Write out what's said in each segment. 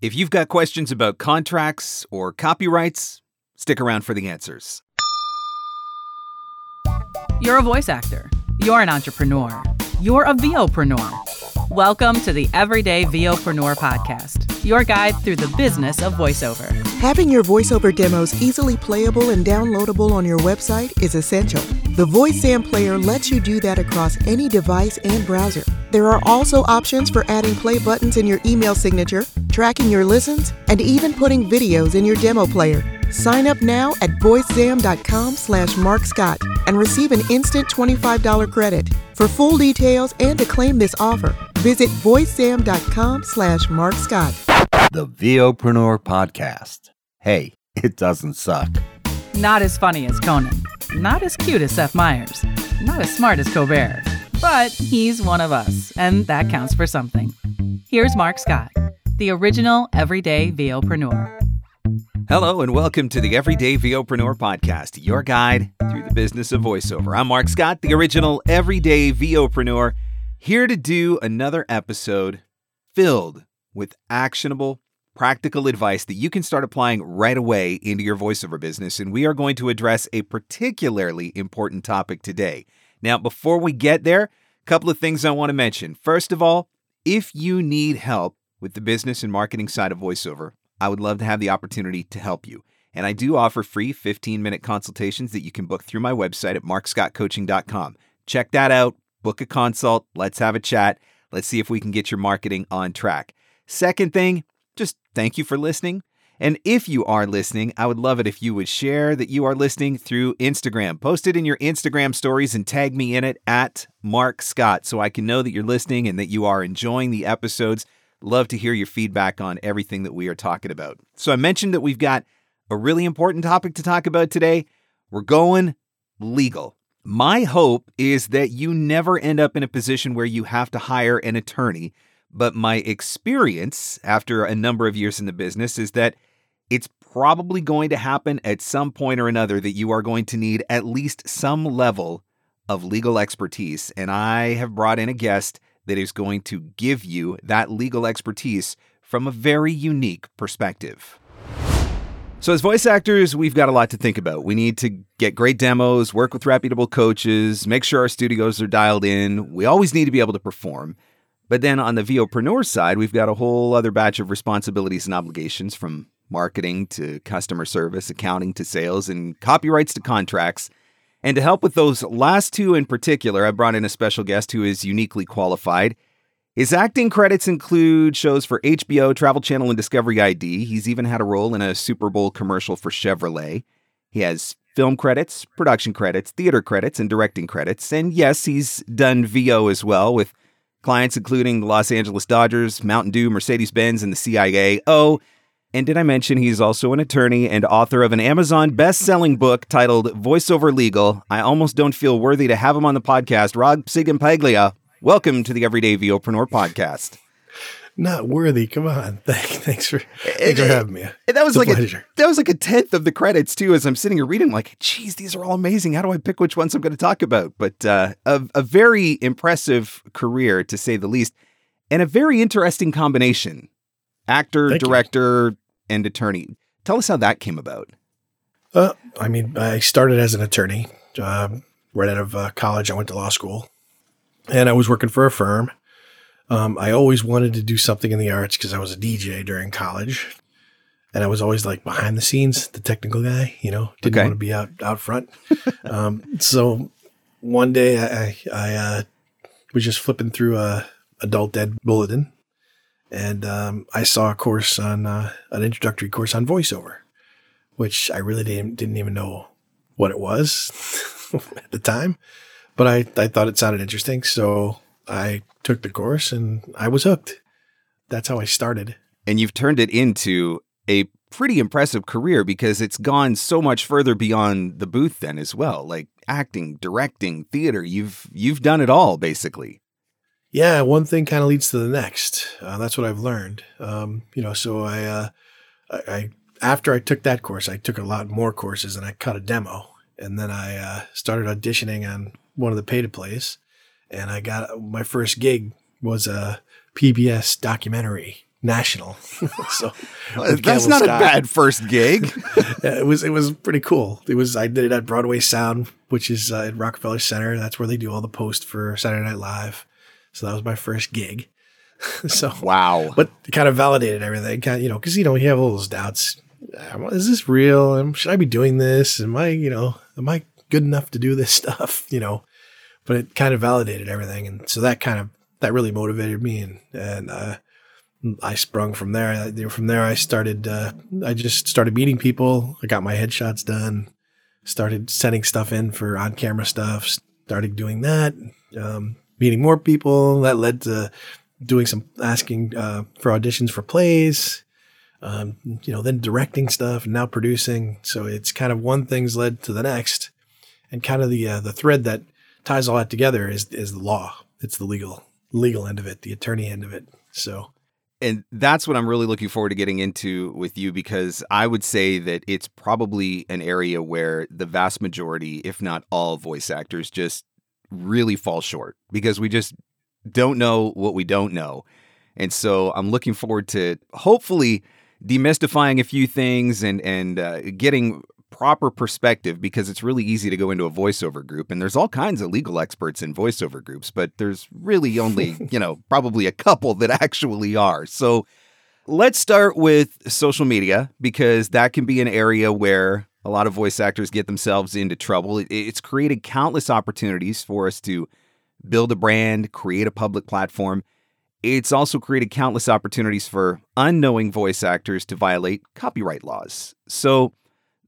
If you've got questions about contracts or copyrights, stick around for the answers. You're a voice actor. You're an entrepreneur. You're a VOpreneur. Welcome to the Everyday VOpreneur podcast, your guide through the business of voiceover. Having your voiceover demos easily playable and downloadable on your website is essential. The VoiceZam player lets you do that across any device and browser. There are also options for adding play buttons in your email signature, tracking your listens, and even putting videos in your demo player. Sign up now at voicezam.com slash Mark Scott and receive an instant $25 credit. For full details and to claim this offer, visit voicezam.com slash Mark Scott. The VOpreneur Podcast. Hey, it doesn't suck. Not as funny as Conan, not as cute as Seth Meyers, not as smart as Colbert, but he's one of us, and that counts for something. Here's Mark Scott, the original everyday VOpreneur. Hello, and welcome to the Everyday VOpreneur podcast, your guide through the business of voiceover. I'm Mark Scott, the original Everyday VOpreneur, here to do another episode filled with actionable, practical advice that you can start applying right away into your voiceover business. And we are going to address a particularly important topic today. Now, before we get there, a couple of things I want to mention. First of all, if you need help with the business and marketing side of voiceover, I would love to have the opportunity to help you. And I do offer free 15 minute consultations that you can book through my website at markscottcoaching.com. Check that out, book a consult, let's have a chat. Let's see if we can get your marketing on track. Second thing, just thank you for listening. And if you are listening, I would love it if you would share that you are listening through Instagram. Post it in your Instagram stories and tag me in it at Mark Scott so I can know that you're listening and that you are enjoying the episodes. Love to hear your feedback on everything that we are talking about. So I mentioned that we've got a really important topic to talk about today. We're going legal. My hope is that you never end up in a position where you have to hire an attorney. But my experience after a number of years in the business is that it's probably going to happen at some point or another that you are going to need at least some level of legal expertise. And I have brought in a guest that is going to give you that legal expertise from a very unique perspective. So, as voice actors, we've got a lot to think about. We need to get great demos, work with reputable coaches, make sure our studios are dialed in. We always need to be able to perform. But then on the VOpreneur side, we've got a whole other batch of responsibilities and obligations from marketing to customer service, accounting to sales, and copyrights to contracts. And to help with those last two in particular, I brought in a special guest who is uniquely qualified. His acting credits include shows for HBO, Travel Channel, and Discovery ID. He's even had a role in a Super Bowl commercial for Chevrolet. He has film credits, production credits, theater credits, and directing credits. And yes, he's done VO as well with clients including the Los Angeles Dodgers, Mountain Dew, Mercedes Benz, and the CIA. Oh, and did I mention he's also an attorney and author of an Amazon best selling book titled Voiceover Legal? I almost don't feel worthy to have him on the podcast. Rob Sciglimpaglia, welcome to the Everyday VOpreneur podcast. Not worthy. Come on. Thanks for, thanks for having me. And that was It's like pleasure. a, that was like a tenth of the credits too. As I'm sitting here reading, like, geez, these are all amazing. How do I pick which ones I'm going to talk about? But uh, a, a very impressive career to say the least, and a very interesting combination: actor, Thank you. director, and attorney. Tell us how that came about. Uh, I mean, I started as an attorney. Um, right out of uh, college, I went to law school, and I was working for a firm. Um, I always wanted to do something in the arts because I was a DJ during college, and I was always like behind the scenes, the technical guy. You know, didn't Okay. want to be out out front. um, so one day, I I, uh, was just flipping through a adult ed bulletin, and um, I saw a course on uh, an introductory course on voiceover which I really didn't didn't even know what it was at the time, but I I thought it sounded interesting, so I took the course and I was hooked. That's how I started. and you've turned it into a pretty impressive career because it's gone so much further beyond the booth then as well like acting directing theater you've you've done it all basically Yeah, one thing kind of leads to the next. Uh, that's what I've learned. Um, you know, so I, uh, I, I after I took that course, I took a lot more courses and I cut a demo, and then I uh, started auditioning on one of the pay to plays, and I got my first gig was a PBS documentary national. so That's Campbell not Scott. a bad first gig. yeah, it was it was pretty cool. It was I did it at Broadway Sound, which is uh, at Rockefeller Center. That's where they do all the post for Saturday Night Live. So that was my first gig. so wow, but it kind of validated everything. Kind of, you know, because you know you have all those doubts. Is this real? Should I be doing this? Am I you know am I good enough to do this stuff? You know, but it kind of validated everything, and so that kind of that really motivated me, and and uh, I sprung from there. From there, I started. Uh, I just started meeting people. I got my headshots done. Started sending stuff in for on-camera stuff. Started doing that. Um, meeting more people. That led to doing some asking uh, for auditions for plays. Um, you know, then directing stuff and now producing. So it's kind of one thing's led to the next, and kind of the uh, the thread that ties all that together is is the law. It's the legal legal end of it, the attorney end of it. So and that's what I'm really looking forward to getting into with you because I would say that it's probably an area where the vast majority, if not all, voice actors just really fall short because we just don't know what we don't know. And so I'm looking forward to hopefully demystifying a few things and and uh, getting proper perspective because it's really easy to go into a voiceover group and there's all kinds of legal experts in voiceover groups, but there's really only, you know, probably a couple that actually are. So let's start with social media because that can be an area where a lot of voice actors get themselves into trouble. It's created countless opportunities for us to build a brand, create a public platform. It's also created countless opportunities for unknowing voice actors to violate copyright laws. So,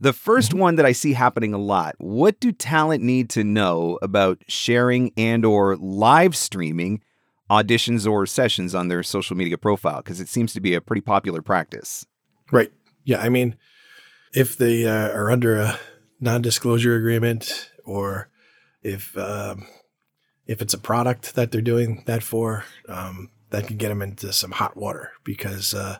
the first one that I see happening a lot, what do talent need to know about sharing and or live streaming auditions or sessions on their social media profile because it seems to be a pretty popular practice. Right. Yeah, I mean if they uh, are under a non-disclosure agreement or if um, if it's a product that they're doing that for, um, that can get them into some hot water because uh,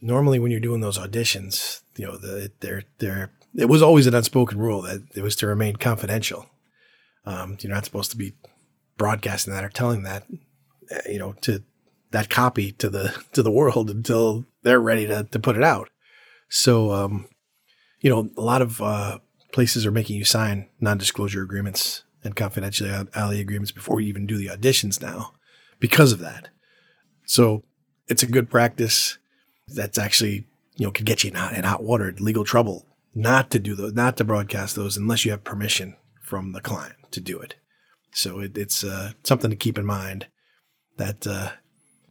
normally when you're doing those auditions, you know, the, they're, it was always an unspoken rule that it was to remain confidential. Um, you're not supposed to be broadcasting that or telling that, uh, you know, to that copy to the, to the world until they're ready to, to put it out. So, um, you know, a lot of, uh, places are making you sign non-disclosure agreements and confidentiality agreements before you even do the auditions now because of that. So it's a good practice that's actually you know could get you in hot, in hot water, legal trouble, not to do those, not to broadcast those unless you have permission from the client to do it. So it, it's uh, something to keep in mind that uh,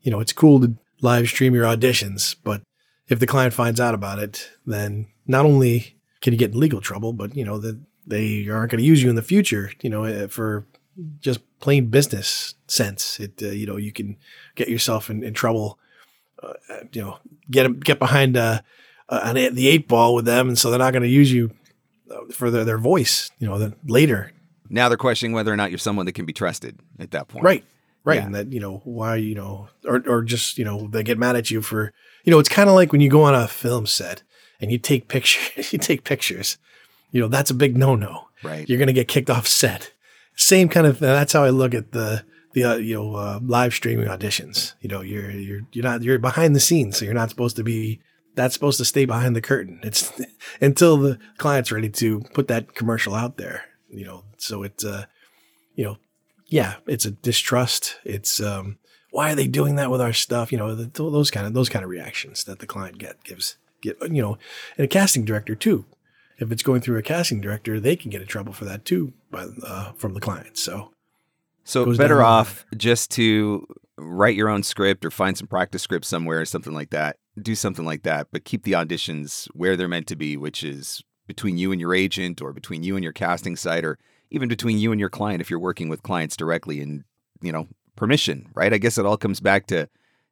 you know it's cool to live stream your auditions, but if the client finds out about it, then not only can you get in legal trouble, but you know that they aren't going to use you in the future. You know uh, for just plain business sense, it uh, you know you can get yourself in, in trouble uh, you know, get get behind uh, uh, the eight ball with them, and so they're not going to use you uh, for their, their voice. You know, later. Now they're questioning whether or not you're someone that can be trusted at that point. Right. Right. Yeah. And that, you know, why, you know, or, or just, you know, they get mad at you for, you know, it's kind of like when you go on a film set and you take pictures, you take pictures, you know, that's a big no no. Right. You're going to get kicked off set. Same kind of, that's how I look at the, the uh, you know uh, live streaming auditions. You know, you're you're you're not you're behind the scenes, so you're not supposed to be. That's supposed to stay behind the curtain. It's until the client's ready to put that commercial out there. You know, so it's uh, you know, yeah, it's a distrust. It's um, why are they doing that with our stuff? You know, the, those kind of those kind of reactions that the client get gives get you know, and a casting director too. If it's going through a casting director, they can get in trouble for that too, by uh, from the client. So so better off just to write your own script or find some practice script somewhere or something like that. Do something like that, but keep the auditions where they're meant to be, which is between you and your agent or between you and your casting site or even between you and your client if you're working with clients directly and, you know, permission, right? I guess it all comes back to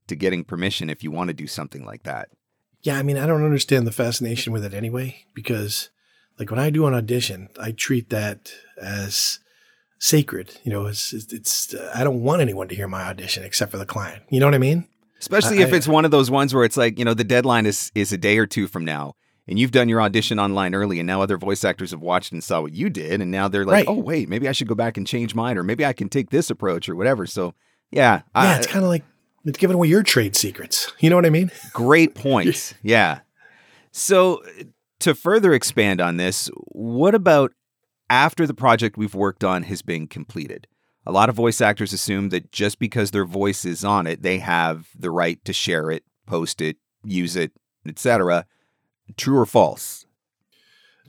to getting permission if you want to do something like that. Yeah, I mean, I don't understand the fascination with it anyway because like when I do an audition, I treat that as sacred. You know, it's it's, it's uh, I don't want anyone to hear my audition except for the client. You know what I mean? Especially I, if it's one of those ones where it's like, you know, the deadline is is a day or two from now and you've done your audition online early and now other voice actors have watched and saw what you did and now they're like, right. "Oh, wait, maybe I should go back and change mine or maybe I can take this approach or whatever." So, yeah. Yeah, I, it's kind of like It's giving away your trade secrets. You know what I mean? Great point. yeah. So, to further expand on this, what about after the project we've worked on has been completed? A lot of voice actors assume that just because their voice is on it, they have the right to share it, post it, use it, etc. True or false?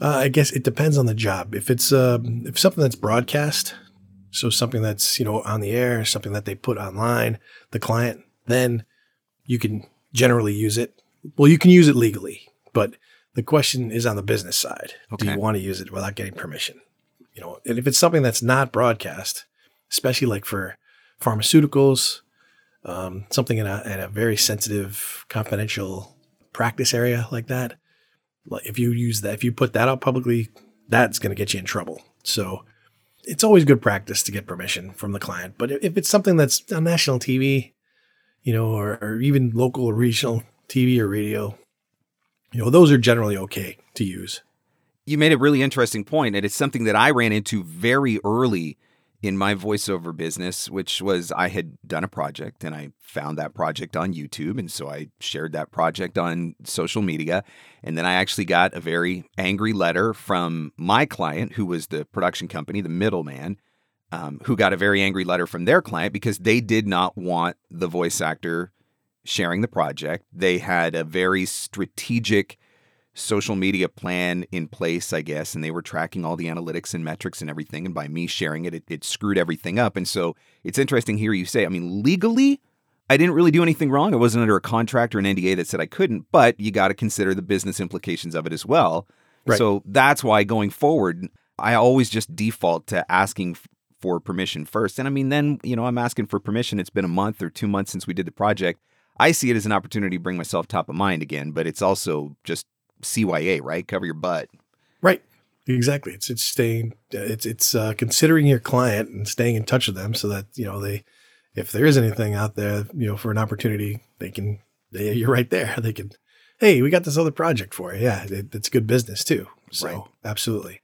Uh, I guess it depends on the job. If it's uh, if something that's broadcast, so something that's you know on the air, something that they put online, the client, then you can generally use it. Well, you can use it legally, but the question is on the business side. Okay. Do you want to use it without getting permission? You know, and if it's something that's not broadcast, especially like for pharmaceuticals, um, something in a, in a very sensitive, confidential practice area like that, like if you use that, if you put that out publicly, that's going to get you in trouble. So it's always good practice to get permission from the client. But if it's something that's on national TV, you know, or, or even local or regional TV or radio, you know, those are generally okay to use. You made a really interesting point, and it's something that I ran into very early in my voiceover business, which was I had done a project and I found that project on YouTube. And so I shared that project on social media. And then I actually got a very angry letter from my client, who was the production company, the middleman, um, who got a very angry letter from their client because they did not want the voice actor sharing the project. They had a very strategic social media plan in place, I guess, and they were tracking all the analytics and metrics and everything. And by me sharing it, it, it screwed everything up. And so it's interesting here you say, I mean, legally, I didn't really do anything wrong. I wasn't under a contract or an NDA that said I couldn't, but you got to consider the business implications of it as well. Right. So that's why going forward, I always just default to asking for permission first. And I mean, then, you know, I'm asking for permission. It's been a month or two months since we did the project. I see it as an opportunity to bring myself top of mind again, but it's also just CYA, right? Cover your butt. Right. Exactly. It's it's staying. It's it's uh, considering your client and staying in touch with them so that you know they, if there is anything out there, you know, for an opportunity, they can. They, you're right there. They can. Hey, we got this other project for you. Yeah, it, it's good business too. So Right. absolutely.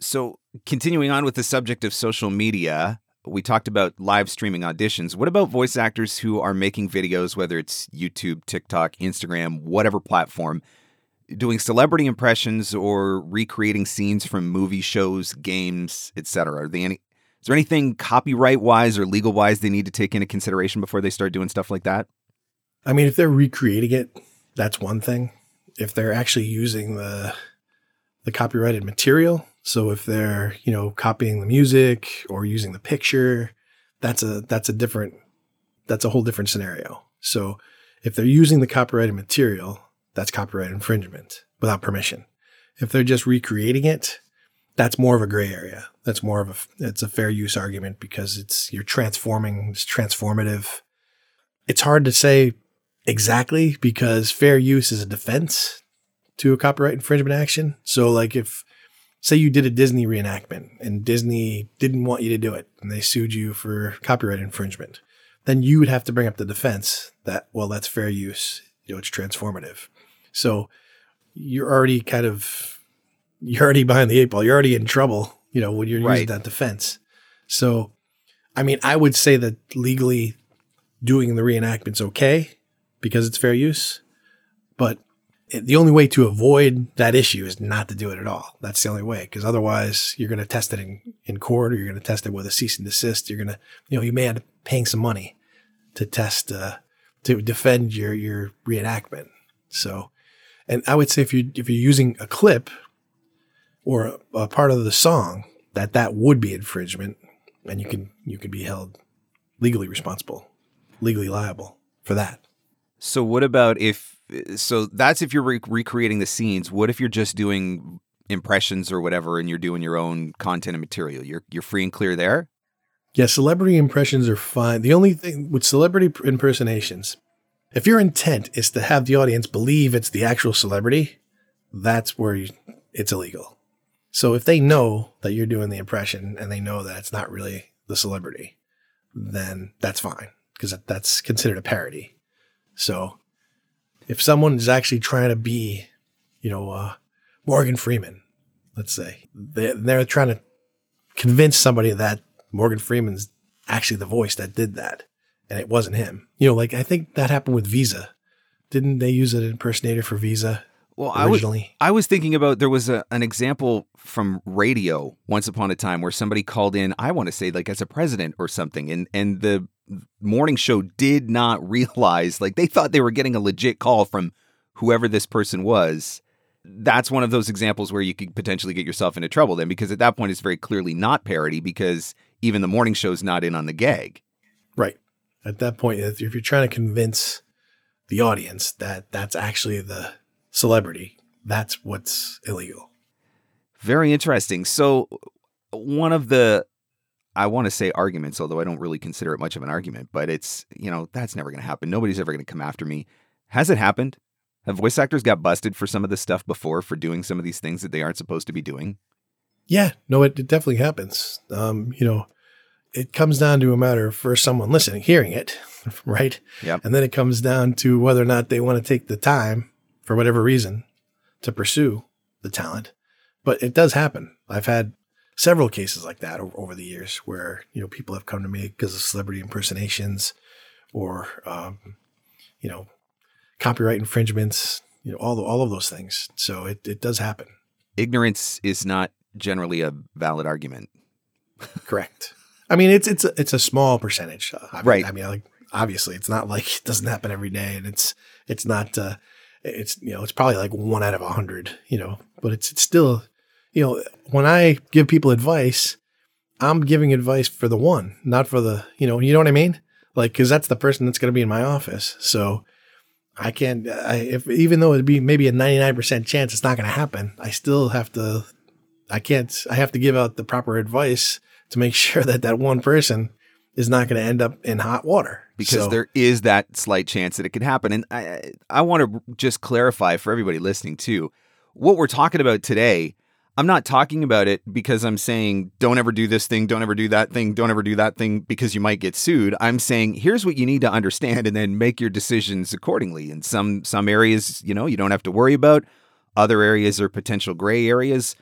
So, continuing on with the subject of social media, we talked about live streaming auditions. What about voice actors who are making videos, whether it's YouTube, TikTok, Instagram, whatever platform, doing celebrity impressions or recreating scenes from movie shows, games, etc.? Are they any? Is there anything copyright wise or legal wise they need to take into consideration before they start doing stuff like that? I mean, if they're recreating it, that's one thing. If they're actually using the the copyrighted material, so if they're you know copying the music or using the picture, that's a that's a different that's a whole different scenario. So if they're using the copyrighted material, that's copyright infringement without permission. If they're just recreating it, that's more of a gray area. That's more of a it's a fair use argument because it's you're transforming, it's transformative. It's hard to say exactly because fair use is a defense to a copyright infringement action. So like if say you did a Disney reenactment and Disney didn't want you to do it and they sued you for copyright infringement, then you would have to bring up the defense that well that's fair use, you know it's transformative. So you're already kind of you're already behind the eight ball. You're already in trouble, you know, when you're Right. using that defense. So I mean, I would say that legally doing the reenactment's okay because it's fair use. But it- the only way to avoid that issue is not to do it at all. That's the only way, because otherwise you're going to test it in, in court or you're going to test it with a cease and desist. You're going to, you know, you may end up paying some money to test, uh, to defend your, your reenactment. So, and I would say if you, if you're using a clip or a, a part of the song, that that would be infringement and you can, you can be held legally responsible, legally liable for that. So what about if so that's if you're re- recreating the scenes. What if you're just doing impressions or whatever and you're doing your own content and material? You're you're free and clear there? Yeah, celebrity impressions are fine. The only thing with celebrity impersonations, if your intent is to have the audience believe it's the actual celebrity, that's where it's illegal. So if they know that you're doing the impression and they know that it's not really the celebrity, then that's fine because that's considered a parody. So if someone is actually trying to be, you know, uh, Morgan Freeman, let's say, they, they're trying to convince somebody that Morgan Freeman's actually the voice that did that. And it wasn't him. You know, like I think that happened with Visa. Didn't they use an impersonator for Visa Well, I was originally? I was thinking about there was a, an example from radio once upon a time where somebody called in, I want to say like as a president or something, and and the morning show did not realize like they thought they were getting a legit call from whoever this person was. That's one of those examples where you could potentially get yourself into trouble then because at that point it's very clearly not parody because even the morning show's not in on the gag. At that point, if if you're trying to convince the audience that that's actually the celebrity, that's what's illegal. Very interesting. So, one of the, I want to say arguments, although I don't really consider it much of an argument, but it's, you know, that's never going to happen. Nobody's ever going to come after me. Has it happened? Have voice actors got busted for some of this stuff before for doing some of these things that they aren't supposed to be doing? Yeah, no, it, it definitely happens. Um, you know, it comes down to a matter of for someone listening, hearing it, right? Yep. And then it comes down to whether or not they want to take the time for whatever reason to pursue the talent. But it does happen. I've had several cases like that over the years where, you know, people have come to me because of celebrity impersonations or, um, you know, copyright infringements, you know, all, the, all of those things. So it, it does happen. Ignorance is not generally a valid argument. Correct. I mean, it's it's a, it's a small percentage, uh, I mean, Right. I mean, like obviously, it's not like it doesn't happen every day, and it's it's not uh, it's you know it's probably like one out of a hundred, you know, but it's it's still, you know, when I give people advice, I'm giving advice for the one, not for the you know, you know what I mean, like because that's the person that's going to be in my office, so. I can't. I, if even though it'd be maybe a ninety nine percent chance it's not going to happen, I still have to. I can't. I have to give out the proper advice to make sure that that one person is not going to end up in hot water because So- there is that slight chance that it could happen. And I, I want to just clarify for everybody listening too, what we're talking about today. I'm not talking about it because I'm saying don't ever do this thing, don't ever do that thing, don't ever do that thing because you might get sued. I'm saying here's what you need to understand and then make your decisions accordingly. In some some areas, you know, you don't have to worry about. Other areas are potential gray areas.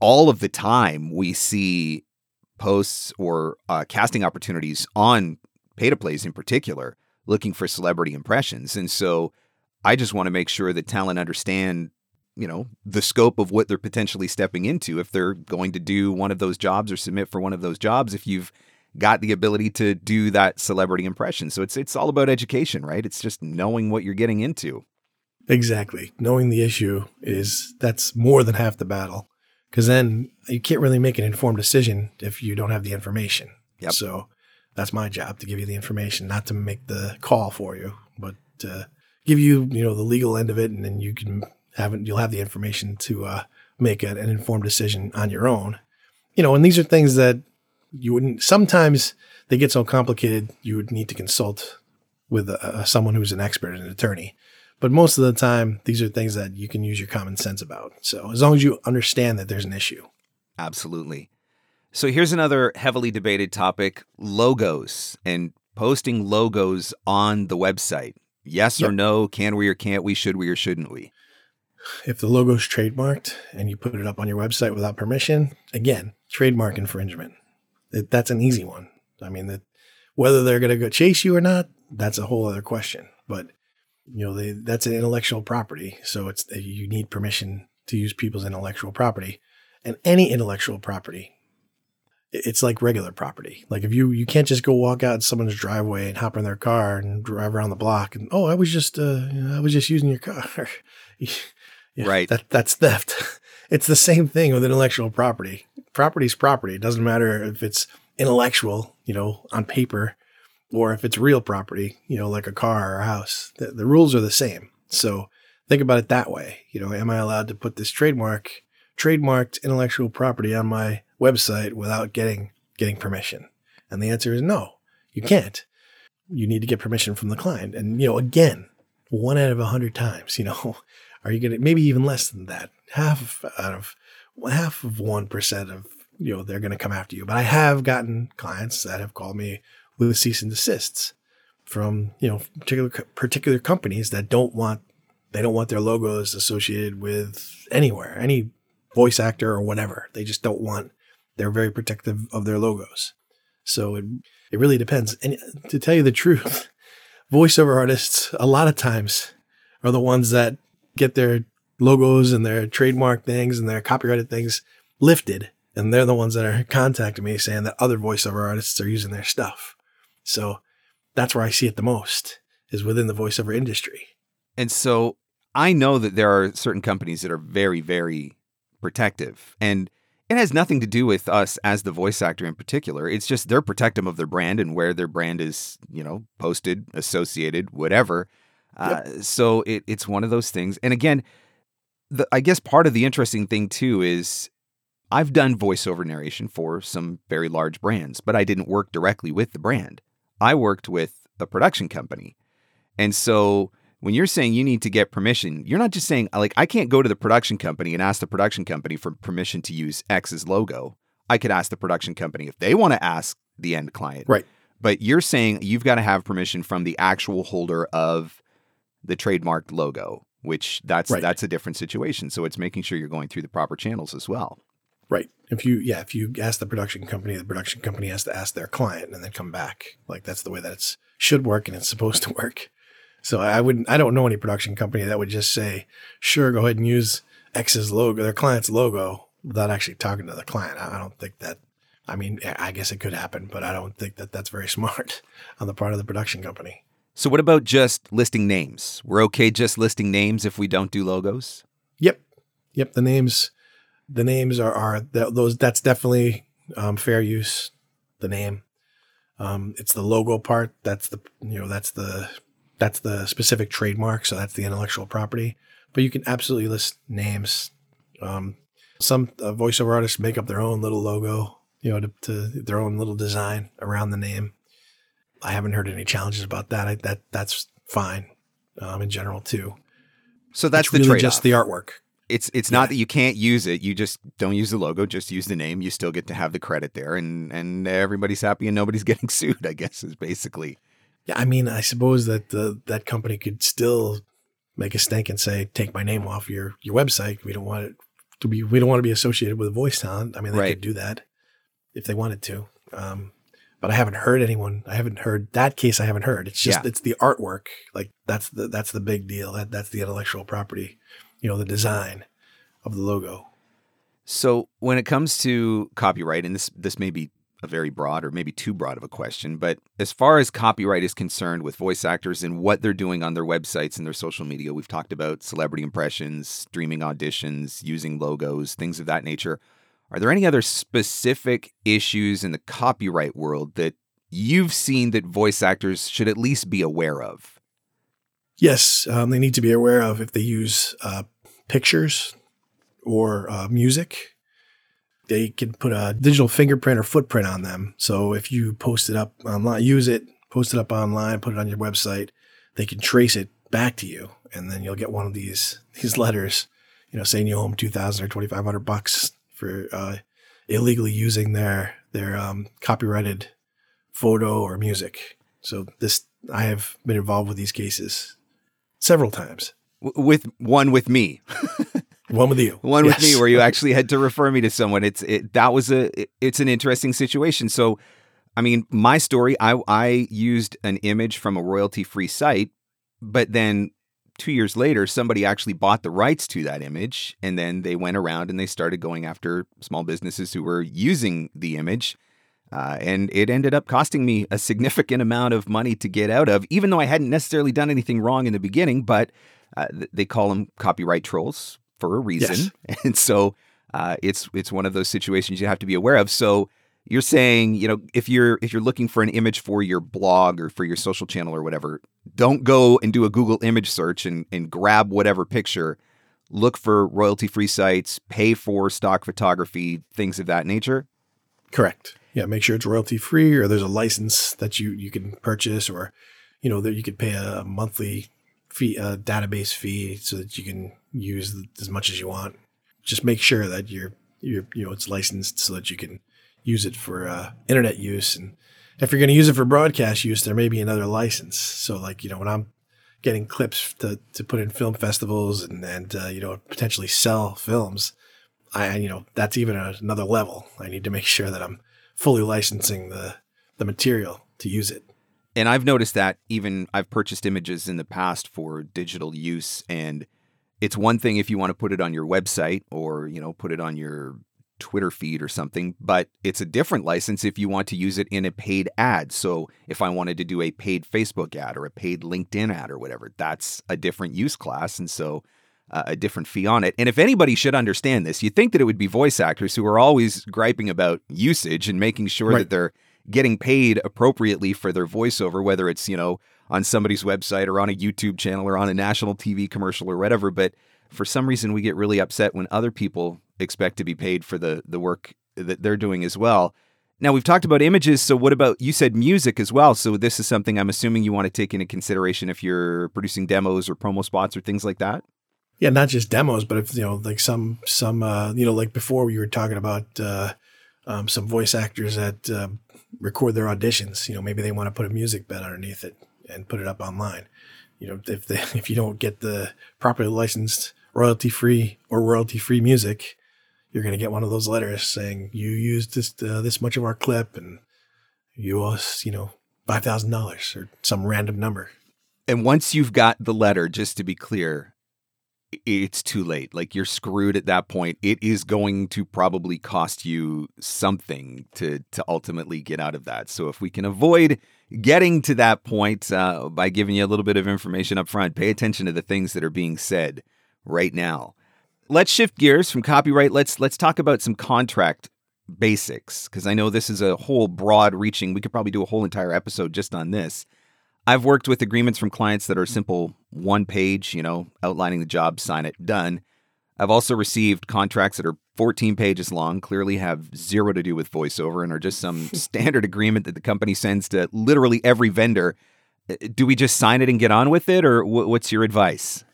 All of the time we see posts or uh, casting opportunities on pay to plays in particular looking for celebrity impressions. And so I just want to make sure that talent understand, you know, the scope of what they're potentially stepping into if they're going to do one of those jobs or submit for one of those jobs if you've got the ability to do that celebrity impression. So it's it's all about education, right? It's just knowing what you're getting into. exactly knowing the issue is that's more than half the battle because then you can't really make an informed decision if you don't have the information. Yep. So that's my job to give you the information, not to make the call for you, but to give you you know the legal end of it, and then you can have it. You'll have the information to uh, make an, an informed decision on your own. You know, and these are things that you wouldn't. Sometimes they get so complicated, you would need to consult with uh, someone who's an expert, an attorney. But most of the time, these are things that you can use your common sense about. So as long as you understand that there's an issue. Absolutely. So here's another heavily debated topic logos and posting logos on the website. Yes or no? Can we or can't we? Should we or shouldn't we? If the logo's trademarked and you put it up on your website without permission, again, trademark infringement. It, that's an easy one. I mean, that whether they're going to go chase you or not, that's a whole other question. But you know, they, that's an intellectual property, so it's you need permission to use people's intellectual property, and any intellectual property. It's like regular property. Like if you you can't just go walk out in someone's driveway and hop in their car and drive around the block and oh I was just uh you know, I was just using your car. Yeah, Right. That that's theft. It's the same thing with intellectual property. Property's property. It doesn't matter if it's intellectual, you know, on paper, or if it's real property, you know, like a car or a house. The, the rules are the same. So think about it that way. You know, am I allowed to put this trademark, trademarked intellectual property on my website without getting getting permission? And the answer is no. You can't. You need to get permission from the client. And you know, again, one out of a hundred times, you know, are you gonna maybe even less than that? Half out of half of one percent of you know they're gonna come after you. But I have gotten clients that have called me with cease and desists from you know particular particular companies that don't want they don't want their logos associated with anywhere, any voice actor or whatever. They just don't want. They're very protective of their logos. So it it really depends. And to tell you the truth, voiceover artists a lot of times are the ones that get their logos and their trademark things and their copyrighted things lifted. And they're the ones that are contacting me saying that other voiceover artists are using their stuff. So that's where I see it the most is within the voiceover industry. And so I know that there are certain companies that are very, very protective. And it has nothing to do with us as the voice actor in particular. It's just they're protective of their brand and where their brand is, you know, posted, associated, whatever. Yep. Uh, so it, it's one of those things. And again, the, I guess part of the interesting thing too is I've done voiceover narration for some very large brands, but I didn't work directly with the brand. I worked with a production company. And so when you're saying you need to get permission, you're not just saying, like, I can't go to the production company and ask the production company for permission to use X's logo. I could ask the production company if they want to ask the end client. Right. But you're saying you've got to have permission from the actual holder of the trademarked logo, which that's right. that's a different situation. So it's making sure you're going through the proper channels as well. Right. If you yeah, if you ask the production company, the production company has to ask their client and then come back. Like that's the way that it should work and it's supposed to work. So I wouldn't, I don't know any production company that would just say, sure, go ahead and use X's logo, their client's logo, without actually talking to the client. I don't think that, I mean, I guess it could happen, but I don't think that that's very smart on the part of the production company. So what about just listing names? We're okay just listing names if we don't do logos? Yep. Yep. The names, the names are, are those, that's definitely um, fair use. The name. Um, it's the logo part. That's the, you know, that's the that's the specific trademark, so that's the intellectual property. But you can absolutely list names. Um, some uh, voiceover artists make up their own little logo, you know, to, to, their own little design around the name. I haven't heard any challenges about that. I, that that's fine um, in general too. So that's it's the really just the artwork. It's it's yeah. not that you can't use it. You just don't use the logo. Just use the name. You still get to have the credit there, and and everybody's happy and nobody's getting sued. I guess is basically yeah, I mean, I suppose that the, that company could still make a stink and say, "Take my name off your your website. We don't want it to be. We don't want to be associated with voice talent." I mean, they right. could do that if they wanted to. Um, but I haven't heard anyone. I haven't heard that case. I haven't heard. It's just yeah. it's the artwork. Like that's the that's the big deal. That that's the intellectual property. You know, the design of the logo. So when it comes to copyright, and this this may be a very broad or maybe too broad of a question, but as far as copyright is concerned with voice actors and what they're doing on their websites and their social media, we've talked about celebrity impressions, streaming auditions, using logos, things of that nature. Are there any other specific issues in the copyright world that you've seen that voice actors should at least be aware of? Yes, um, they need to be aware of if they use uh, pictures or uh, music they can put a digital fingerprint or footprint on them. So if you post it up online, use it, post it up online, put it on your website, they can trace it back to you, and then you'll get one of these these letters, you know, saying you owe them two thousand or twenty five hundred bucks for uh, illegally using their their um, copyrighted photo or music. So this I have been involved with these cases several times. With one with me. One with you. One yes. with me where you actually had to refer me to someone. It's it that was a it's an interesting situation. So I mean, my story, I I used an image from a royalty-free site, but then 2 years later somebody actually bought the rights to that image and then they went around and they started going after small businesses who were using the image. Uh, and it ended up costing me a significant amount of money to get out of, even though I hadn't necessarily done anything wrong in the beginning. But uh, they call them copyright trolls, for a reason, yes. and so uh, it's it's one of those situations you have to be aware of. So you're saying, you know, if you're if you're looking for an image for your blog or for your social channel or whatever, don't go and do a Google image search and and grab whatever picture. Look for royalty free sites, pay for stock photography, things of that nature. Correct. Yeah, make sure it's royalty free or there's a license that you you can purchase or you know that you could pay a monthly fee, a database fee, so that you can use as much as you want. Just make sure that you're you're you know it's licensed so that you can use it for uh, internet use. And if you're going to use it for broadcast use, there may be another license. So like you know when I'm getting clips to, to put in film festivals and and uh, you know potentially sell films, I you know that's even another level. I need to make sure that I'm fully licensing the the material to use it. And I've noticed that even I've purchased images in the past for digital use and it's one thing if you want to put it on your website or, you know, put it on your Twitter feed or something, but it's a different license if you want to use it in a paid ad. So if I wanted to do a paid Facebook ad or a paid LinkedIn ad or whatever, that's a different use class. And so uh, a different fee on it. And if anybody should understand this, you'd think that it would be voice actors who are always griping about usage and making sure right. that they're getting paid appropriately for their voiceover, whether it's, you know, on somebody's website or on a YouTube channel or on a national TV commercial or whatever. But for some reason, we get really upset when other people expect to be paid for the the work that they're doing as well. Now we've talked about images, so what about you said music as well? So this is something I'm assuming you want to take into consideration if you're producing demos or promo spots or things like that. Yeah, not just demos, but if you know, like some some uh, you know, like before we were talking about uh, um, some voice actors that uh, record their auditions. You know, maybe they want to put a music bed underneath it and put it up online. You know, if they if you don't get the properly licensed royalty free or royalty free music, you're going to get one of those letters saying you used this uh, this much of our clip and you owe us, you know, five thousand dollars or some random number. And once you've got the letter, just to be clear, it's too late. Like you're screwed at that point. It is going to probably cost you something to to ultimately get out of that. So if we can avoid getting to that point uh, by giving you a little bit of information up front, pay attention to the things that are being said right now. Let's shift gears from copyright. Let's let's talk about some contract basics because I know this is a whole broad reaching. We could probably do a whole entire episode just on this. I've worked with agreements from clients that are simple one page, you know, outlining the job, sign it, done. I've also received contracts that are 14 pages long, clearly have zero to do with voiceover and are just some standard agreement that the company sends to literally every vendor. Uh, do we just sign it and get on with it, or what's your advice?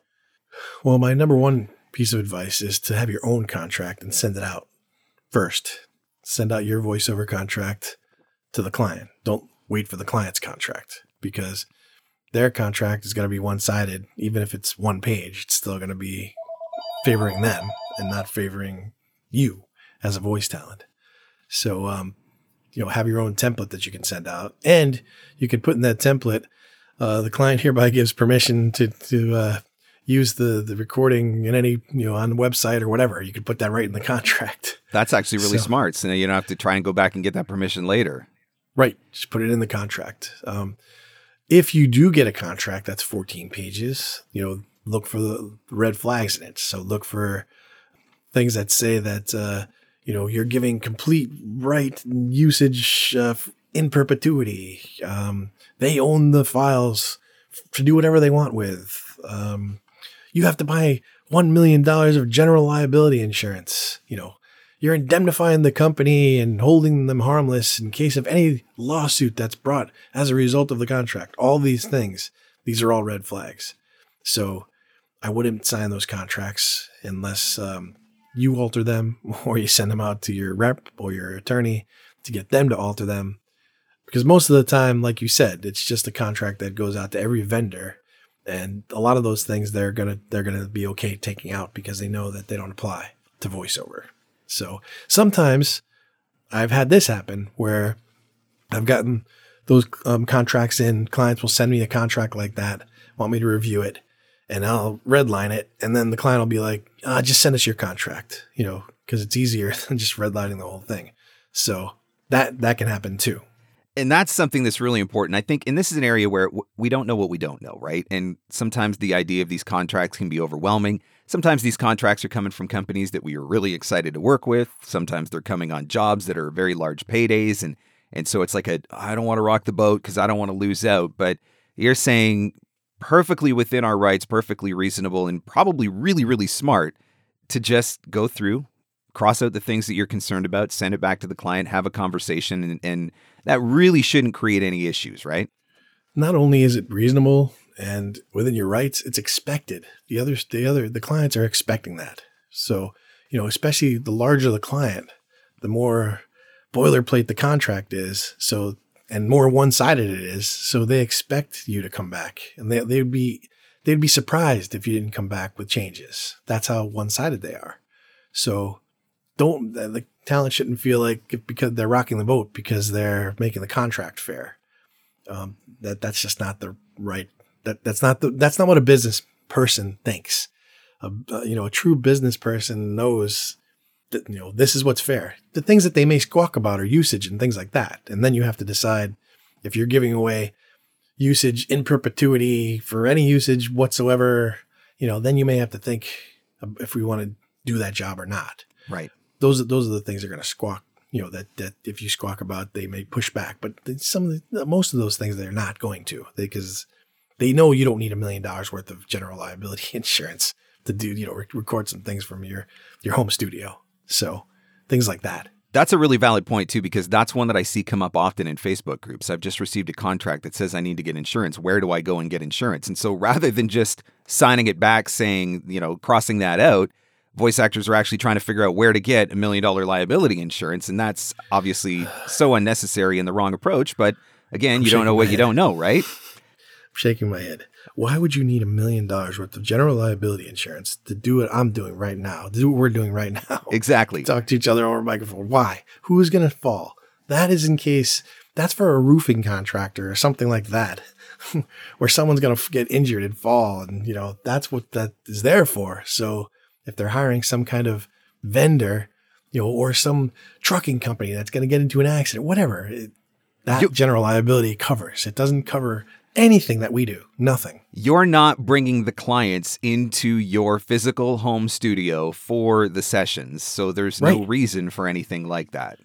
Well, my number one piece of advice is to have your own contract and send it out first. Send out your voiceover contract to the client. Don't wait for the client's contract because their contract is going to be one sided. Even if it's one page, it's still going to be favoring them and not favoring you as a voice talent. So, um, you know, have your own template that you can send out, and you can put in that template. Uh, the client hereby gives permission to to uh, use the the recording in any you know on the website or whatever. You could put that right in the contract. That's actually really so, smart. So you don't have to try and go back and get that permission later. Right, just put it in the contract. Um, if you do get a contract that's 14 pages, you know, look for the red flags in it. So look for things that say that, uh, you know, you're giving complete right usage uh, in perpetuity. Um, they own the files to do whatever they want with. Um, you have to buy $1 million of general liability insurance, you know, you're indemnifying the company and holding them harmless in case of any lawsuit that's brought as a result of the contract. All these things, these are all red flags. So I wouldn't sign those contracts unless um, you alter them or you send them out to your rep or your attorney to get them to alter them. Because most of the time, like you said, it's just a contract that goes out to every vendor. And a lot of those things they're gonna they're gonna be okay taking out because they know that they don't apply to voiceover. So sometimes I've had this happen where I've gotten those um, contracts in. Clients will send me a contract like that, want me to review it, and I'll redline it. And then the client will be like, ah, just send us your contract, you know, because it's easier than just redlining the whole thing. So that that can happen too and that's something that's really important. I think, and this is an area where we don't know what we don't know, right? And sometimes the idea of these contracts can be overwhelming. Sometimes these contracts are coming from companies that we are really excited to work with. Sometimes they're coming on jobs that are very large paydays, and and so it's like a I don't want to rock the boat because I don't want to lose out. But you're saying perfectly within our rights, perfectly reasonable, and probably really really smart to just go through, cross out the things that you're concerned about, send it back to the client, have a conversation, and, and that really shouldn't create any issues, right? Not only is it reasonable and within your rights, it's expected. The others, the other, the clients are expecting that. So, you know, especially the larger the client, the more boilerplate the contract is. So, and more one-sided it is. So they expect you to come back, and they they'd be they'd be surprised if you didn't come back with changes. That's how one-sided they are. So don't the talent shouldn't feel like because they're rocking the boat because they're making the contract fair. Um, that that's just not the right. That that's not the that's not what a business person thinks. Uh, you know, a true business person knows that you know this is what's fair. The things that they may squawk about are usage and things like that, and then you have to decide if you're giving away usage in perpetuity for any usage whatsoever. You know, then you may have to think if we want to do that job or not. Right. Those those are the things they're going to squawk. You know that that if you squawk about, they may push back. But some of the most of those things they're not going to because they, know you don't need a million dollars worth of general liability insurance to do you know record some things from your your home studio. So things like that. That's a really valid point too, because that's one that I see come up often in Facebook groups. I've just received a contract that says I need to get insurance. Where do I go and get insurance? And so rather than just signing it back saying, you know, crossing that out, voice actors are actually trying to figure out where to get a million dollar liability insurance. And that's obviously so unnecessary and the wrong approach. But again, I'm you don't know what you don't know, right? Shaking my head. Why would you need a million dollars worth of general liability insurance to do what I'm doing right now, to do what we're doing right now? Exactly. Talk to each other over a microphone. Why? Who is going to fall? That is in case that's for a roofing contractor or something like that, where someone's going to get injured and fall. And, you know, that's what that is there for. So if they're hiring some kind of vendor, you know, or some trucking company that's going to get into an accident, whatever, it, that you, general liability covers. It doesn't cover anything that we do. Nothing. You're not bringing the clients into your physical home studio for the sessions. So there's right. no reason for anything like that.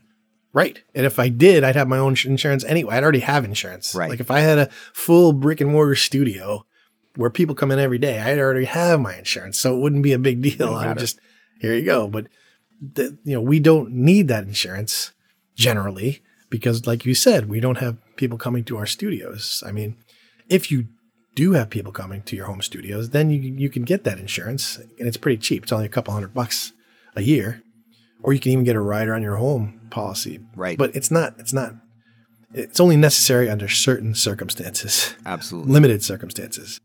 Right. And if I did, I'd have my own insurance anyway. I'd already have insurance. Right. Like if I had a full brick and mortar studio where people come in every day, I'd already have my insurance. So it wouldn't be a big deal. I would just, here you go. But, the, you know, we don't need that insurance generally because, like you said, we don't have people coming to our studios. I mean, if you do have people coming to your home studios, then you you can get that insurance, and it's pretty cheap. It's only a couple hundred bucks a year, or you can even get a rider on your home policy. Right. But it's not. It's not. It's only necessary under certain circumstances. Absolutely. Limited circumstances.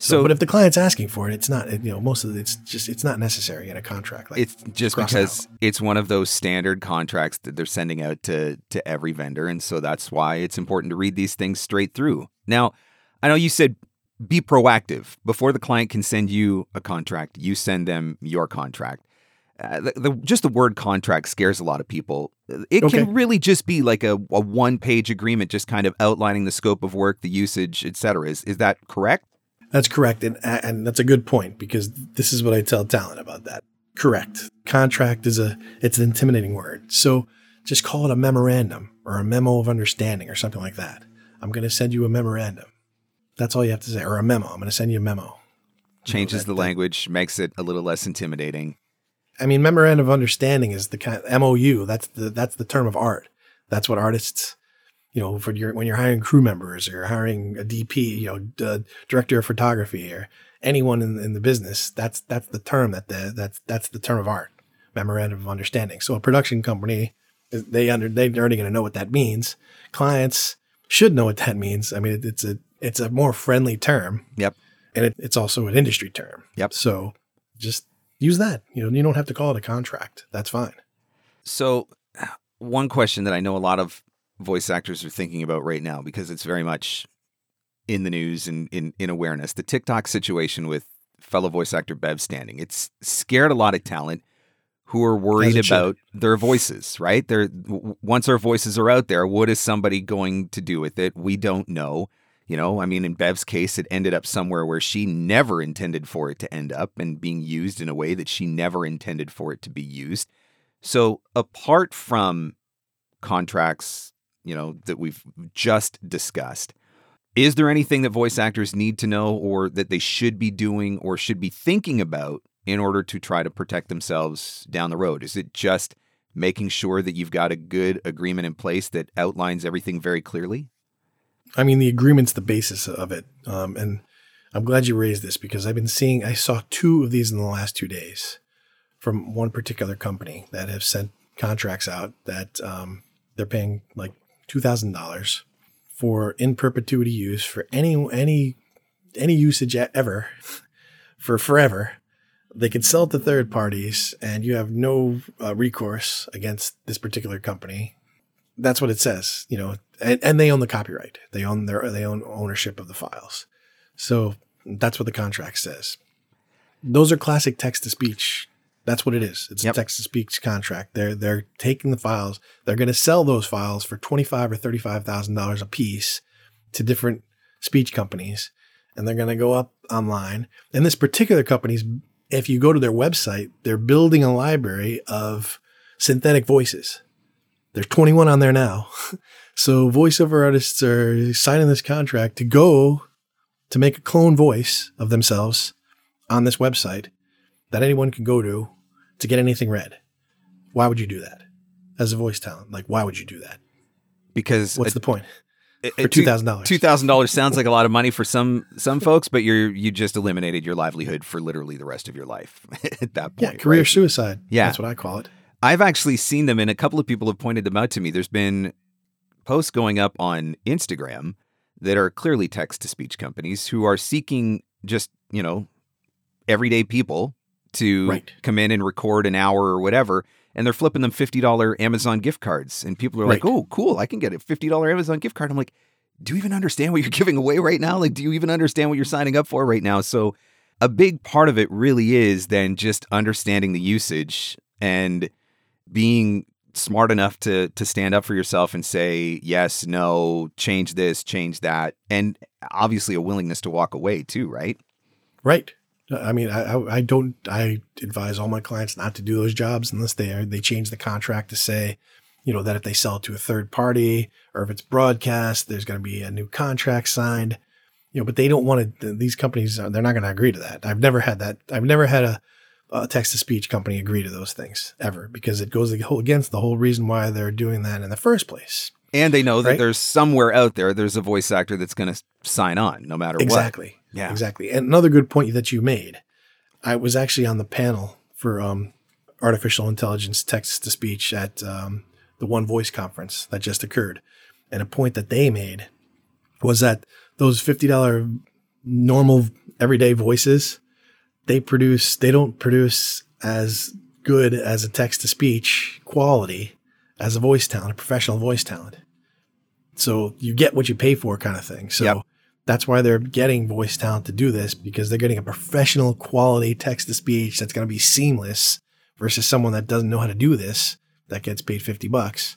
So, so, but if the client's asking for it, it's not. You know, most of it, it's just it's not necessary in a contract. Like it's just because it's one of those standard contracts that they're sending out to to every vendor, and so that's why it's important to read these things straight through. Now, I know you said be proactive before the client can send you a contract. You send them your contract. Uh, the, the, just the word contract scares a lot of people. It okay. can really just be like a, a one page agreement, just kind of outlining the scope of work, the usage, etc. Is is that correct? That's correct, and and that's a good point because this is what I tell talent about that. Correct. Contract is a it's an intimidating word, so just call it a memorandum or a memo of understanding or something like that. I'm going to send you a memorandum. That's all you have to say, or a memo. I'm going to send you a memo. Changes you know, that, the language, makes it a little less intimidating. I mean, memorandum of understanding is the kind of MOU. That's the that's the term of art. That's what artists, you know, for your when you're hiring crew members or you're hiring a DP, you know, uh, director of photography or anyone in, in the business. That's that's the term that the that's that's the term of art. Memorandum of understanding. So a production company, they under they're already going to know what that means. Clients should know what that means. I mean, it, it's a it's a more friendly term. Yep. And it, it's also an industry term. Yep. So just use that. You know, you don't have to call it a contract. That's fine. So one question that I know a lot of voice actors are thinking about right now because it's very much in the news and in, in awareness. The TikTok situation with fellow voice actor Bev Standing. It's scared a lot of talent who are worried about their voices, right? They're once our voices are out there, what is somebody going to do with it? We don't know. You know, I mean, in Bev's case, it ended up somewhere where she never intended for it to end up and being used in a way that she never intended for it to be used. So, apart from contracts, you know, that we've just discussed, is there anything that voice actors need to know or that they should be doing or should be thinking about in order to try to protect themselves down the road? Is it just making sure that you've got a good agreement in place that outlines everything very clearly? I mean, the agreement's the basis of it. Um, and I'm glad you raised this because I've been seeing, I saw two of these in the last two days from one particular company that have sent contracts out that um, they're paying like $2,000 for in perpetuity use for any, any, any usage ever for forever they can sell it to third parties and you have no uh, recourse against this particular company. That's what it says, you know, and, and they own the copyright. They own their, they own ownership of the files. So that's what the contract says. Those are classic text to speech. That's what it is. It's Yep. a text to speech contract. They're they're taking the files. They're going to sell those files for twenty five or thirty five thousand dollars a piece to different speech companies, and they're going to go up online. And this particular company's, if you go to their website, they're building a library of synthetic voices. There's 21 on there now. So voiceover artists are signing this contract to go to make a clone voice of themselves on this website that anyone can go to to get anything read. Why would you do that as a voice talent? Like, why would you do that? Because What's a- the point? a- For two- $2,000. Two thousand dollars sounds like a lot of money for some some folks, but you're you just eliminated your livelihood for literally the rest of your life at that point. Yeah, career right? suicide. Yeah. That's what I call it. I've actually seen them, and a couple of people have pointed them out to me. There's been posts going up on Instagram that are clearly text to speech companies who are seeking just, you know, everyday people to Right. come in and record an hour or whatever. And they're flipping them $50 Amazon gift cards. And people are like, oh, cool. I can get a $50 Amazon gift card. I'm like, do you even understand what you're giving away right now? Like, do you even understand what you're signing up for right now? So, a big part of it really is then just understanding the usage and being smart enough to to stand up for yourself and say yes, no, change this, change that, and obviously a willingness to walk away too, right? Right. I mean, I, I don't. I advise all my clients not to do those jobs unless they are, they change the contract to say, you know, that if they sell it to a third party or if it's broadcast, there's going to be a new contract signed. You know, but they don't want to. These companies, uh, they're not going to agree to that. I've never had that. I've never had a, a text to speech company agree to those things ever because it goes against the whole reason why they're doing that in the first place. And they know that Right. there's somewhere out there there's a voice actor that's going to sign on no matter what. Exactly. Yeah. Exactly. And another good point that you made, I was actually on the panel for um, artificial intelligence text to speech at um, the One Voice conference that just occurred. And a point that they made was that those $50 normal everyday voices, they produce, they don't produce as good as a text to speech quality as a voice talent, a professional voice talent. So you get what you pay for kind of thing. So Yep. that's why they're getting voice talent to do this because they're getting a professional quality text to speech that's going to be seamless versus someone that doesn't know how to do this that gets paid 50 bucks.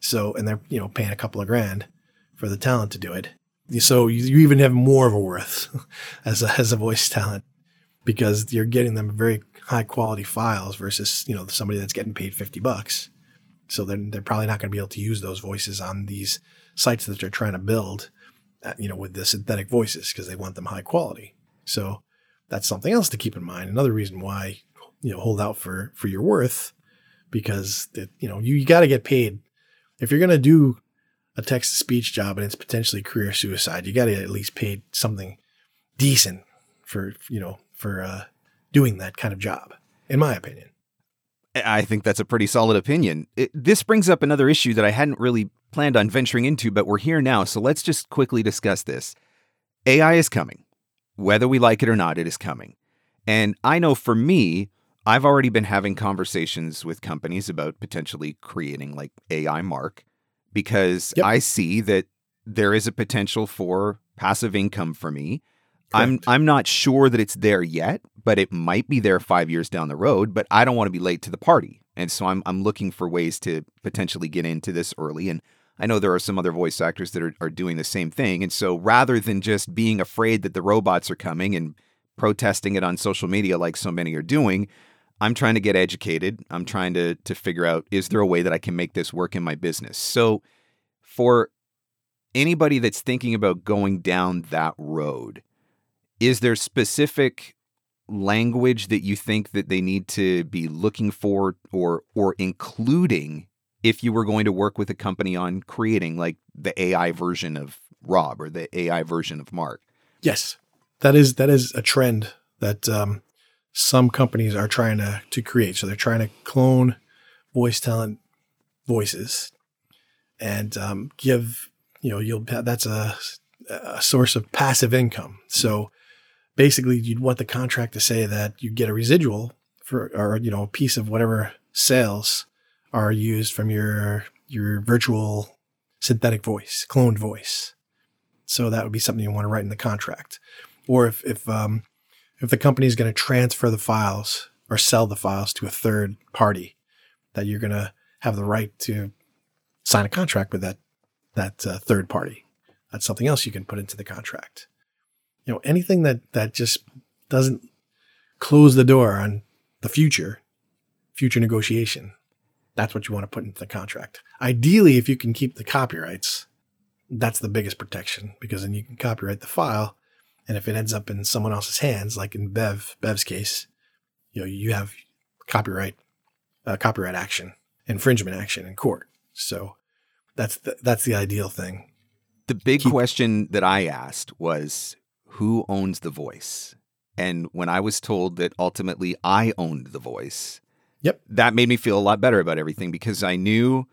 So, and they're, you know, paying a couple of grand for the talent to do it. So you, you even have more of a worth as a, as a voice talent because you're getting them very high quality files versus, you know, somebody that's getting paid 50 bucks. So then they're probably not going to be able to use those voices on these sites that they're trying to build, uh, you know, with the synthetic voices because they want them high quality. So that's something else to keep in mind. Another reason why, you know, hold out for for your worth because it, you know you, you got to get paid if you're going to do a text to speech job and it's potentially career suicide. You got to at least paid something decent for you know for uh, doing that kind of job, in my opinion. I think that's a pretty solid opinion. It, this brings up another issue that I hadn't really planned on venturing into, but we're here now. So let's just quickly discuss this. AI is coming. Whether we like it or not, it is coming. And I know for me, I've already been having conversations with companies about potentially creating like AI Mark because Yep. I see that there is a potential for passive income for me. I'm I'm not sure that it's there yet, but it might be there 5 years down the road, but I don't want to be late to the party. And so I'm I'm looking for ways to potentially get into this early and I know there are some other voice actors that are, are doing the same thing. And so rather than just being afraid that the robots are coming and protesting it on social media like so many are doing, I'm trying to get educated. I'm trying to to figure out is there a way that I can make this work in my business. So for anybody that's thinking about going down that road, is there specific language that you think that they need to be looking for or or including if you were going to work with a company on creating like the AI version of Rob or the AI version of Mark? Yes, that is that is a trend that um, some companies are trying to to create. So they're trying to clone voice talent voices and um, give you know you'll that's a, a source of passive income. So basically you'd want the contract to say that you get a residual for, or, you know, a piece of whatever sales are used from your, your virtual synthetic voice, cloned voice. So that would be something you want to write in the contract. Or if, if, um, if the company is going to transfer the files or sell the files to a third party, that you're going to have the right to sign a contract with that that uh, third party. That's something else you can put into the contract. You know, anything that that just doesn't close the door on the future, future negotiation. That's what you want to put into the contract. Ideally, if you can keep the copyrights, that's the biggest protection because then you can copyright the file. And if it ends up in someone else's hands, like in Bev, Bev's case, you know, you have copyright, uh, copyright action, infringement action in court. So that's the, that's the ideal thing. The big Keep- question that I asked was who owns the voice? And when I was told that ultimately I owned the voice, yep. that made me feel a lot better about everything because I knew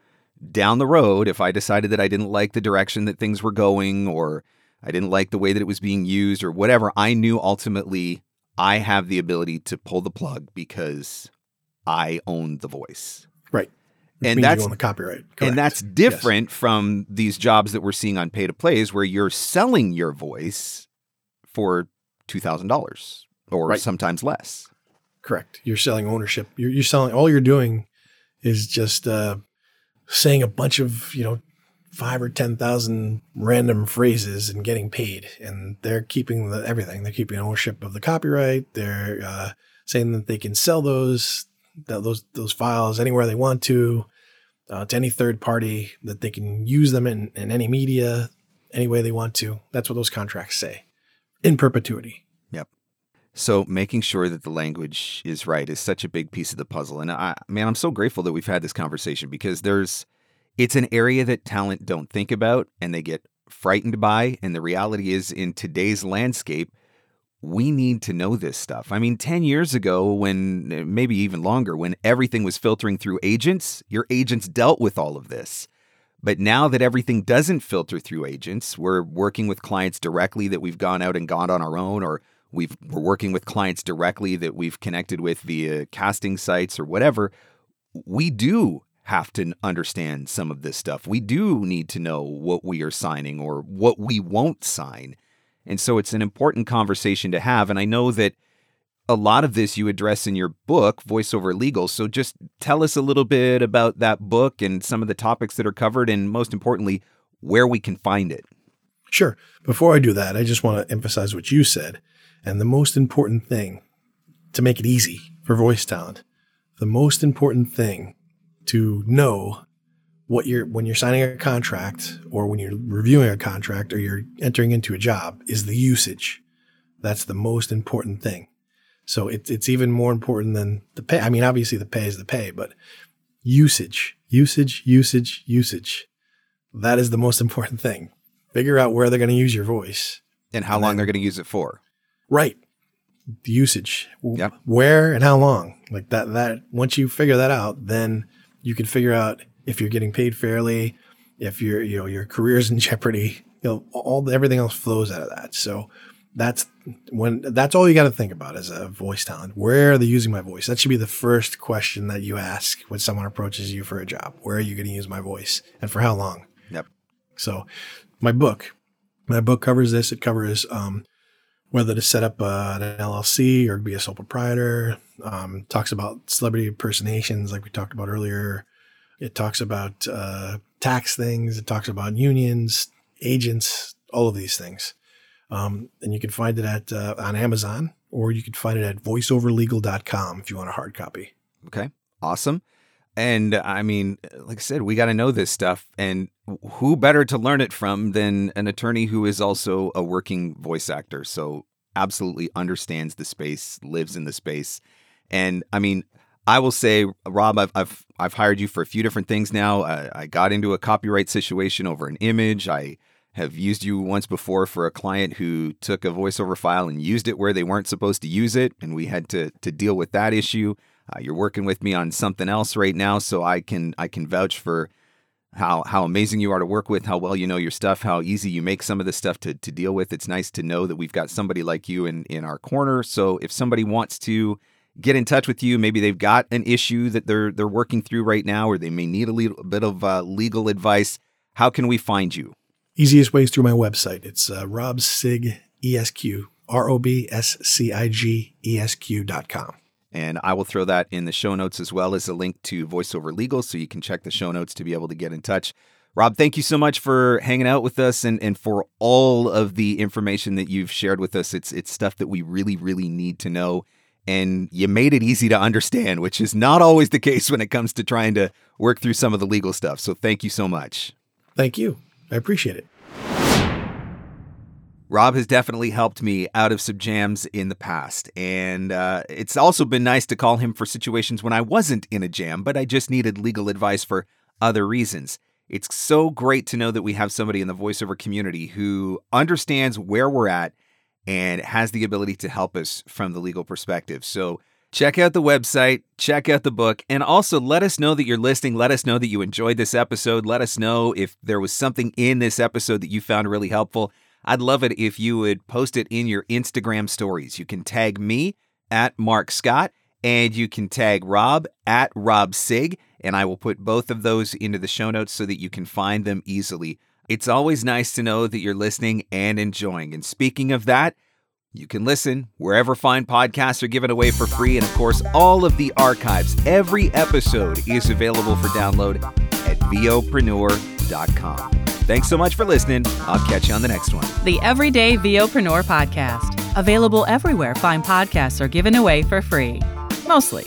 down the road if I decided that I didn't like the direction that things were going or I didn't like the way that it was being used or whatever, I knew ultimately I have the ability to pull the plug because I own the voice. Right and that's the copyright. Correct. And that's different yes. from these jobs that we're seeing on pay to plays where you're selling your voice for two thousand dollars or right. sometimes less. Correct. You're selling ownership. You're, you're selling. All you're doing is just uh, saying a bunch of you know five or ten thousand random phrases and getting paid, and they're keeping the, everything. They're keeping ownership of the copyright. They're uh, saying that they can sell those that those those files anywhere they want to uh, to any third party that they can use them in, in any media any way they want to. That's what those contracts say in perpetuity. Yep. So making sure that the language is right is such a big piece of the puzzle. And I, man, I'm so grateful that we've had this conversation because there's, it's an area that talent don't think about and they get frightened by. And the reality is, in today's landscape, we need to know this stuff. I mean, 10 years ago, when maybe even longer, when everything was filtering through agents, your agents dealt with all of this. But now that everything doesn't filter through agents, we're working with clients directly that we've gone out and gone on our own, or we've, we're working with clients directly that we've connected with via casting sites or whatever. We do have to understand some of this stuff. We do need to know what we are signing or what we won't sign. And so it's an important conversation to have. And I know that a lot of this you address in your book, Voiceover Legal. So just tell us a little bit about that book and some of the topics that are covered, and most importantly, where we can find it. Sure. Before I do that, I just want to emphasize what you said. And the most important thing to make it easy for voice talent, the most important thing to know what you're when you're signing a contract or when you're reviewing a contract or you're entering into a job is the usage. That's the most important thing. So it's it's even more important than the pay. I mean, obviously the pay is the pay, but usage, usage, usage, usage. That is the most important thing. Figure out where they're going to use your voice and how and long then, they're going to use it for. Right. The usage. Yep. Where and how long. Like that that once you figure that out, then you can figure out if you're getting paid fairly, if your you know your career's in jeopardy, you know all everything else flows out of that. So that's when that's all you got to think about as a voice talent. Where are they using my voice? That should be the first question that you ask when someone approaches you for a job. Where are you going to use my voice and for how long? Yep. So my book, my book covers this. It covers um, whether to set up uh, an LLC or be a sole proprietor. Um, talks about celebrity impersonations, like we talked about earlier. It talks about uh, tax things. It talks about unions, agents, all of these things. Um, and you can find it at uh, on Amazon or you can find it at voiceoverlegal.com if you want a hard copy. Okay, awesome. And I mean, like I said, we got to know this stuff. And who better to learn it from than an attorney who is also a working voice actor? So, absolutely understands the space, lives in the space. And I mean, I will say, Rob, I've I've, I've hired you for a few different things now. I, I got into a copyright situation over an image. I have used you once before for a client who took a voiceover file and used it where they weren't supposed to use it, and we had to to deal with that issue. Uh, you're working with me on something else right now, so I can I can vouch for how how amazing you are to work with, how well you know your stuff, how easy you make some of this stuff to to deal with. It's nice to know that we've got somebody like you in in our corner. So if somebody wants to get in touch with you, maybe they've got an issue that they're they're working through right now, or they may need a little bit of uh, legal advice. How can we find you? Easiest way is through my website. It's uh, Rob Sig ESQ, R O B S C I G E S Q dot com. And I will throw that in the show notes as well as a link to VoiceOver Legal so you can check the show notes to be able to get in touch. Rob, thank you so much for hanging out with us and, and for all of the information that you've shared with us. It's it's stuff that we really, really need to know. And you made it easy to understand, which is not always the case when it comes to trying to work through some of the legal stuff. So thank you so much. Thank you. I appreciate it. Rob has definitely helped me out of some jams in the past. And uh, it's also been nice to call him for situations when I wasn't in a jam, but I just needed legal advice for other reasons. It's so great to know that we have somebody in the voiceover community who understands where we're at and has the ability to help us from the legal perspective. So check out the website, check out the book, and also let us know that you're listening. Let us know that you enjoyed this episode. Let us know if there was something in this episode that you found really helpful. I'd love it if you would post it in your Instagram stories. You can tag me at Mark Scott and you can tag Rob at Rob Sig, and I will put both of those into the show notes so that you can find them easily. It's always nice to know that you're listening and enjoying. And speaking of that, you can listen wherever fine podcasts are given away for free. And of course, all of the archives, every episode is available for download at VOpreneur.com. Thanks so much for listening. I'll catch you on the next one. The Everyday VOpreneur Podcast. Available everywhere fine podcasts are given away for free. Mostly,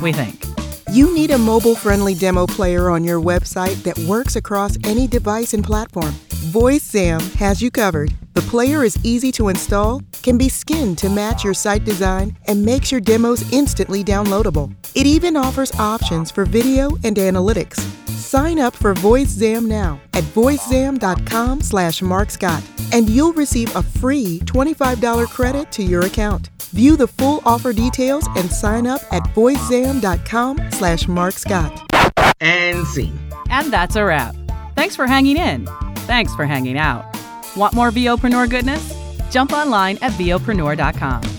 we think. You need a mobile friendly demo player on your website that works across any device and platform. VoiceZam has you covered. The player is easy to install, can be skinned to match your site design, and makes your demos instantly downloadable. It even offers options for video and analytics. Sign up for VoiceZam now at voicezam.com slash markscott, and you'll receive a free $25 credit to your account. View the full offer details and sign up at voicezam.com slash markscott. And see. And that's a wrap. Thanks for hanging in. Thanks for hanging out. Want more VOpreneur goodness? Jump online at VOpreneur.com.